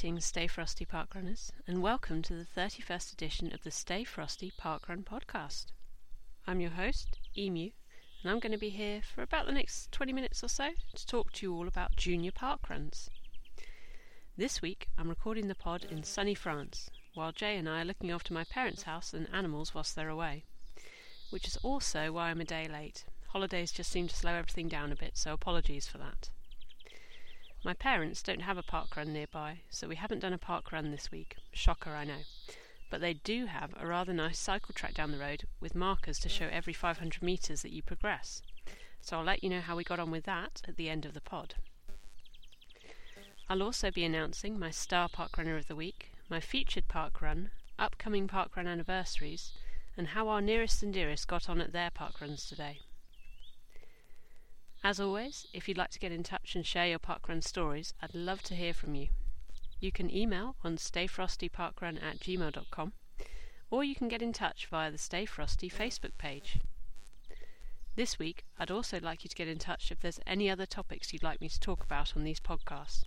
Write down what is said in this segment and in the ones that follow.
Greetings, Stay Frosty Parkrunners, and welcome to the 31st edition of the Stay Frosty Parkrun podcast. I'm your host, Emu, and I'm going to be here for about the next 20 minutes or so to talk to you all about junior parkruns. This week, I'm recording the pod in sunny France, while Jay and I are looking after my parents' house and animals whilst they're away, which is also why I'm a day late. Holidays just seem to slow everything down a bit, so apologies for that. My parents don't have a park run nearby, so we haven't done a park run this week. Shocker, I know. But they do have a rather nice cycle track down the road with markers to show every 500 metres that you progress. So I'll let you know how we got on with that at the end of the pod. I'll also be announcing my Star Park Runner of the Week, my featured park run, upcoming park run anniversaries, and how our nearest and dearest got on at their park runs today. As always, if you'd like to get in touch and share your parkrun stories, I'd love to hear from you. You can email on stayfrostyparkrun at gmail.com or you can get in touch via the Stay Frosty Facebook page. This week, I'd also like you to get in touch if there's any other topics you'd like me to talk about on these podcasts.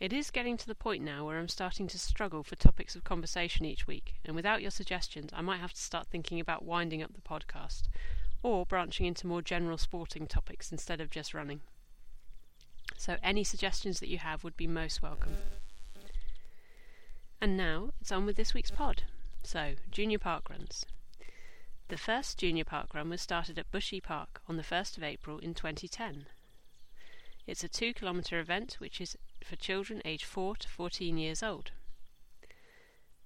It is getting to the point now where I'm starting to struggle for topics of conversation each week, and without your suggestions, I might have to start thinking about winding up the podcast or branching into more general sporting topics instead of just running. So, any suggestions that you have would be most welcome. And now it's on with this week's pod. So, junior park runs. The first junior park run was started at Bushy Park on the 1st of April in 2010. It's a two kilometre event which is for children aged 4 to 14 years old.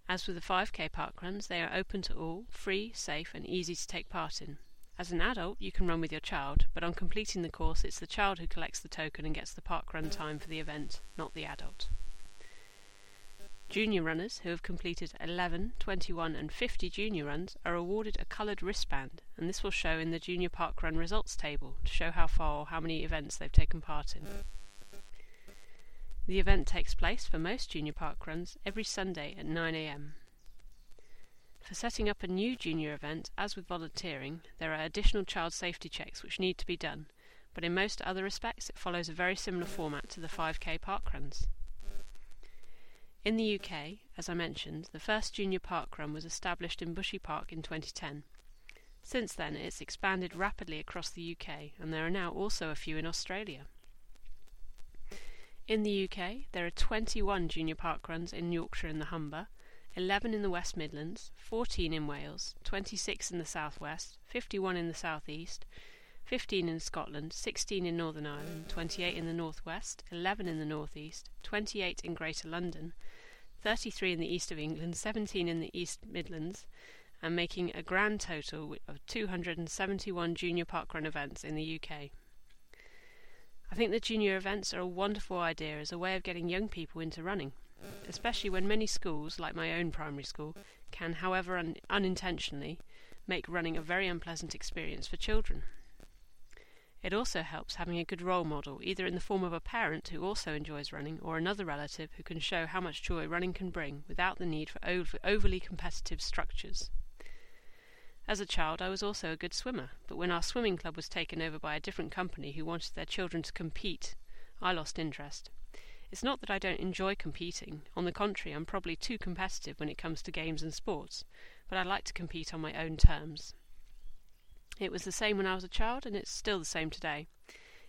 As with the 5k park runs, they are open to all, free, safe, and easy to take part in. As an adult, you can run with your child, but on completing the course, it's the child who collects the token and gets the park run time for the event, not the adult. Junior runners who have completed 11, 21, and 50 junior runs are awarded a coloured wristband, and this will show in the junior park run results table to show how far or how many events they've taken part in. The event takes place for most junior park runs every Sunday at 9am. For setting up a new junior event, as with volunteering, there are additional child safety checks which need to be done, but in most other respects it follows a very similar format to the 5k parkruns. In the UK, as I mentioned, the first junior parkrun was established in Bushy Park in 2010. Since then, it's expanded rapidly across the UK, and there are now also a few in Australia. In the UK, there are 21 junior parkruns in Yorkshire and the Humber, 11 in the West Midlands, 14 in Wales, 26 in the South West, 51 in the South East, 15 in Scotland, 16 in Northern Ireland, 28 in the North West, 11 in the North East, 28 in Greater London, 33 in the East of England, 17 in the East Midlands, and making a grand total of 271 junior parkrun events in the UK. I think the junior events are a wonderful idea as a way of getting young people into running especially when many schools, like my own primary school, can, however un- unintentionally, make running a very unpleasant experience for children. It also helps having a good role model, either in the form of a parent who also enjoys running or another relative who can show how much joy running can bring without the need for over- overly competitive structures. As a child, I was also a good swimmer, but when our swimming club was taken over by a different company who wanted their children to compete, I lost interest. It's not that I don't enjoy competing. On the contrary, I'm probably too competitive when it comes to games and sports, but I like to compete on my own terms. It was the same when I was a child, and it's still the same today.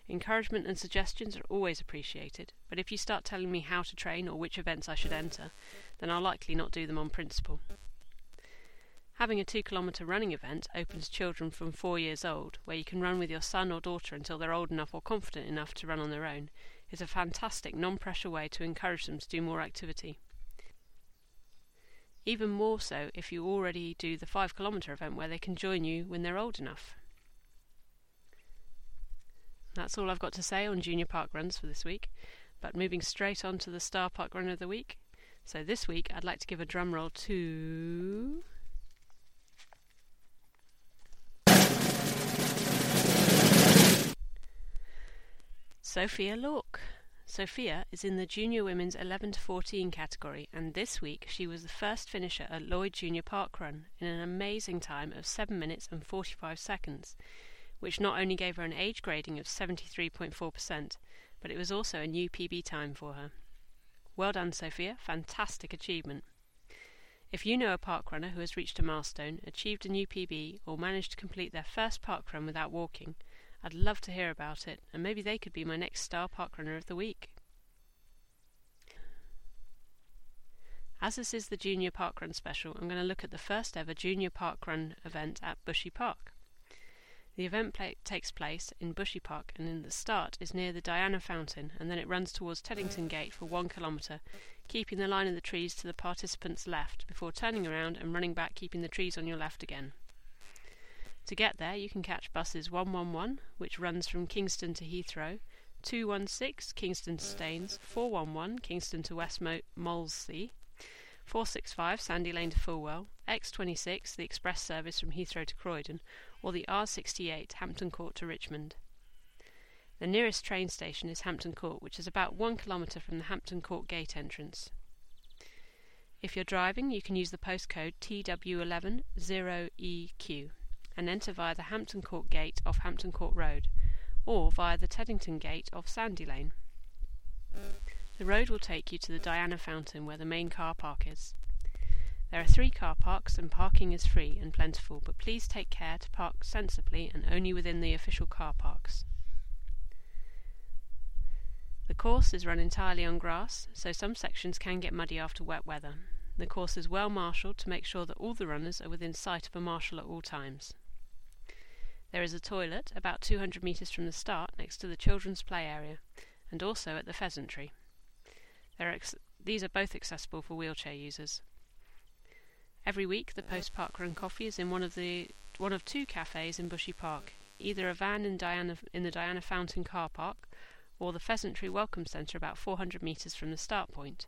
Encouragement and suggestions are always appreciated, but if you start telling me how to train or which events I should enter, then I'll likely not do them on principle. Having a two kilometre running event opens children from four years old, where you can run with your son or daughter until they're old enough or confident enough to run on their own, is a fantastic non pressure way to encourage them to do more activity. Even more so if you already do the 5 kilometre event where they can join you when they're old enough. That's all I've got to say on junior park runs for this week, but moving straight on to the Star Park Run of the Week. So this week I'd like to give a drum roll to. Sophia Lork. Sophia is in the junior women's 11 to 14 category, and this week she was the first finisher at Lloyd Junior Park Run in an amazing time of 7 minutes and 45 seconds, which not only gave her an age grading of 73.4%, but it was also a new PB time for her. Well done, Sophia. Fantastic achievement. If you know a park runner who has reached a milestone, achieved a new PB, or managed to complete their first park run without walking, I'd love to hear about it, and maybe they could be my next star park runner of the week. As this is the Junior Park Run special, I'm going to look at the first ever Junior Park Run event at Bushy Park. The event takes place in Bushy Park, and in the start is near the Diana Fountain, and then it runs towards Teddington Gate for one kilometre, keeping the line of the trees to the participants' left before turning around and running back, keeping the trees on your left again. To get there, you can catch buses 111, which runs from Kingston to Heathrow, 216 Kingston to Staines, 411 Kingston to West Mo- Molesey, 465 Sandy Lane to Fulwell, X26 the express service from Heathrow to Croydon, or the R68 Hampton Court to Richmond. The nearest train station is Hampton Court, which is about one kilometre from the Hampton Court gate entrance. If you're driving, you can use the postcode TW110EQ and enter via the Hampton Court gate off Hampton Court Road, or via the Teddington gate off Sandy Lane. The road will take you to the Diana Fountain where the main car park is. There are three car parks and parking is free and plentiful, but please take care to park sensibly and only within the official car parks. The course is run entirely on grass, so some sections can get muddy after wet weather. The course is well marshalled to make sure that all the runners are within sight of a marshal at all times. There is a toilet about 200 metres from the start next to the children's play area, and also at the pheasantry. Ex- these are both accessible for wheelchair users. Every week, the post park run coffee is in one of the one of two cafes in Bushy Park, either a van in, Diana, in the Diana Fountain car park or the Pheasantry Welcome Centre about 400 metres from the start point.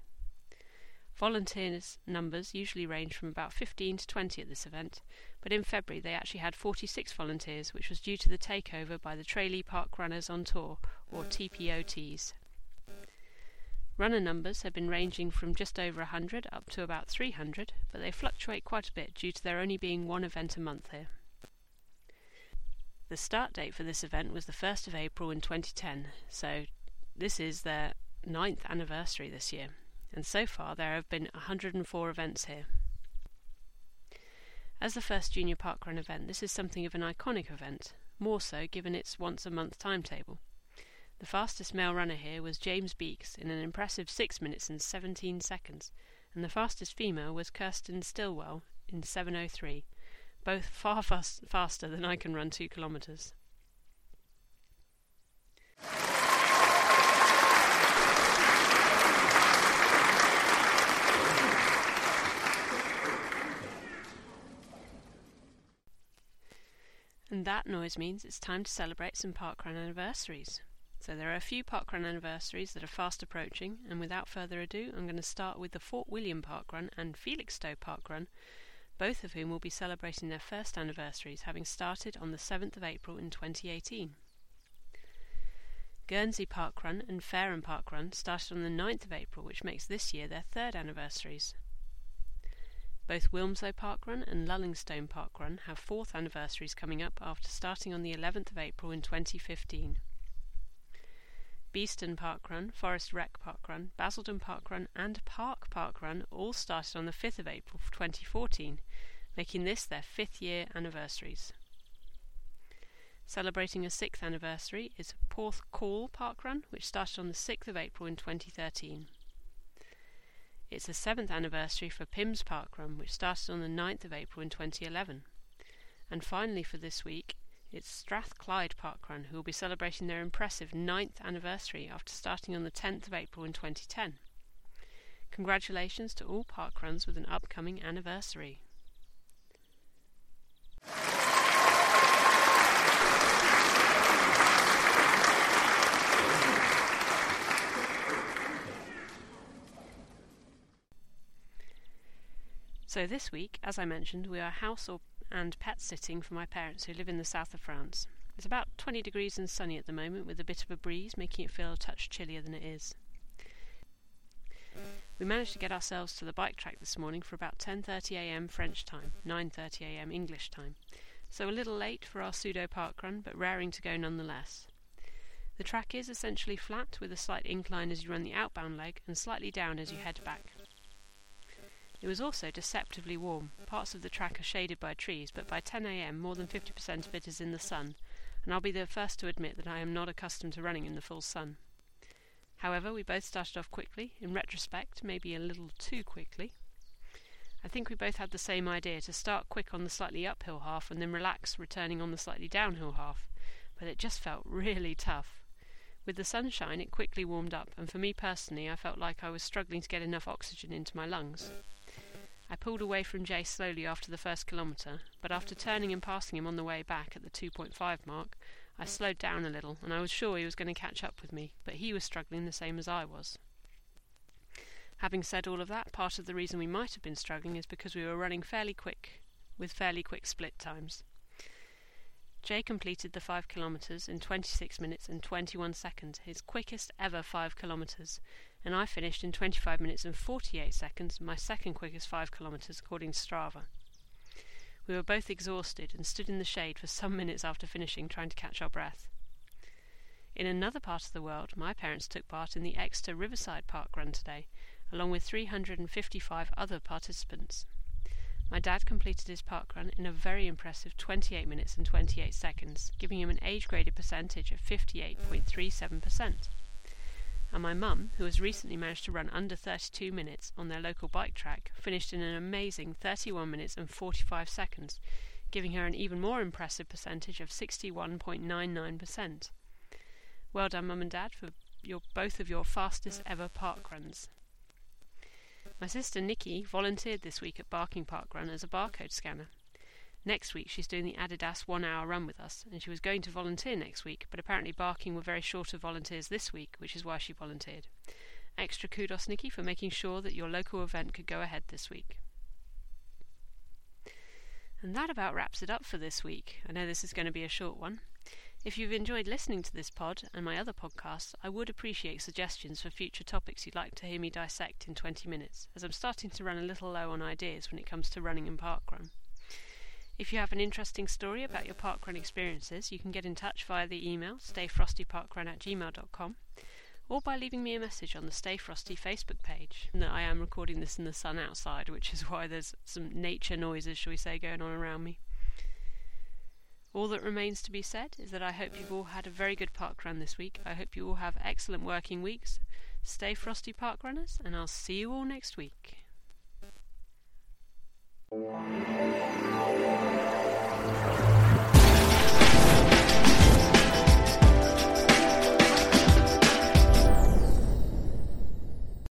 Volunteers numbers usually range from about 15 to 20 at this event, but in February they actually had 46 volunteers, which was due to the takeover by the Tralee Park Runners on Tour, or TPOTs. Runner numbers have been ranging from just over 100 up to about 300, but they fluctuate quite a bit due to there only being one event a month here. The start date for this event was the 1st of April in 2010, so this is their ninth anniversary this year, and so far there have been 104 events here. As the first Junior Parkrun event, this is something of an iconic event, more so given its once a month timetable. The fastest male runner here was James Beeks in an impressive 6 minutes and 17 seconds, and the fastest female was Kirsten Stillwell in 7.03, both far fast, faster than I can run 2 kilometres. And that noise means it's time to celebrate some parkrun anniversaries. So there are a few parkrun anniversaries that are fast approaching, and without further ado, I'm going to start with the Fort William Parkrun and Felixstowe Parkrun, both of whom will be celebrating their first anniversaries, having started on the 7th of April in 2018. Guernsey Parkrun and Fareham Parkrun started on the 9th of April, which makes this year their third anniversaries. Both Wilmslow Parkrun and Lullingstone Parkrun have fourth anniversaries coming up after starting on the 11th of April in 2015. Beeston Park Run, Forest Rec Park Run, Basildon Park Run, and Park Park Run all started on the 5th of April 2014, making this their fifth year anniversaries. Celebrating a sixth anniversary is Porth Call Park Run, which started on the 6th of April in 2013. It's the seventh anniversary for Pymmes Park Run, which started on the 9th of April in 2011. And finally, for this week, it's Strathclyde Parkrun, who will be celebrating their impressive ninth anniversary after starting on the 10th of April in 2010. Congratulations to all parkruns with an upcoming anniversary. So this week, as I mentioned, we are house or and pet sitting for my parents who live in the south of France. It's about 20 degrees and sunny at the moment with a bit of a breeze, making it feel a touch chillier than it is. We managed to get ourselves to the bike track this morning for about 10:30 a.m. French time, 9:30 a.m. English time. So a little late for our pseudo park run, but raring to go nonetheless. The The track is essentially flat with a slight incline as you run the outbound leg and slightly down as you head back. It was also deceptively warm. Parts of the track are shaded by trees, but by 10 am more than 50% of it is in the sun, and I'll be the first to admit that I am not accustomed to running in the full sun. However, we both started off quickly, in retrospect, maybe a little too quickly. I think we both had the same idea to start quick on the slightly uphill half and then relax, returning on the slightly downhill half, but it just felt really tough. With the sunshine, it quickly warmed up, and for me personally, I felt like I was struggling to get enough oxygen into my lungs. I pulled away from Jay slowly after the first kilometre, but after turning and passing him on the way back at the 2.5 mark, I slowed down a little, and I was sure he was going to catch up with me, but he was struggling the same as I was. Having said all of that, part of the reason we might have been struggling is because we were running fairly quick, with fairly quick split times. Jay completed the 5 kilometres in 26 minutes and 21 seconds, his quickest ever 5 kilometres, and I finished in 25 minutes and 48 seconds, my second quickest 5 kilometres according to Strava. We were both exhausted and stood in the shade for some minutes after finishing trying to catch our breath. In another part of the world, my parents took part in the Exeter Riverside Park Run today, along with 355 other participants. My dad completed his park run in a very impressive 28 minutes and 28 seconds, giving him an age graded percentage of 58.37%. And my mum, who has recently managed to run under 32 minutes on their local bike track, finished in an amazing 31 minutes and 45 seconds, giving her an even more impressive percentage of 61.99%. Well done, Mum and Dad, for your, both of your fastest ever park runs. My sister Nikki volunteered this week at Barking Park Run as a barcode scanner. Next week she's doing the Adidas one hour run with us, and she was going to volunteer next week, but apparently Barking were very short of volunteers this week, which is why she volunteered. Extra kudos, Nikki, for making sure that your local event could go ahead this week. And that about wraps it up for this week. I know this is going to be a short one. If you've enjoyed listening to this pod and my other podcasts, I would appreciate suggestions for future topics you'd like to hear me dissect in 20 minutes, as I'm starting to run a little low on ideas when it comes to running and parkrun. If you have an interesting story about your parkrun experiences, you can get in touch via the email stayfrostyparkrun at gmail.com or by leaving me a message on the Stay Frosty Facebook page. Now, I am recording this in the sun outside, which is why there's some nature noises, shall we say, going on around me. All that remains to be said is that I hope you've all had a very good parkrun this week. I hope you all have excellent working weeks. Stay frosty, parkrunners, and I'll see you all next week.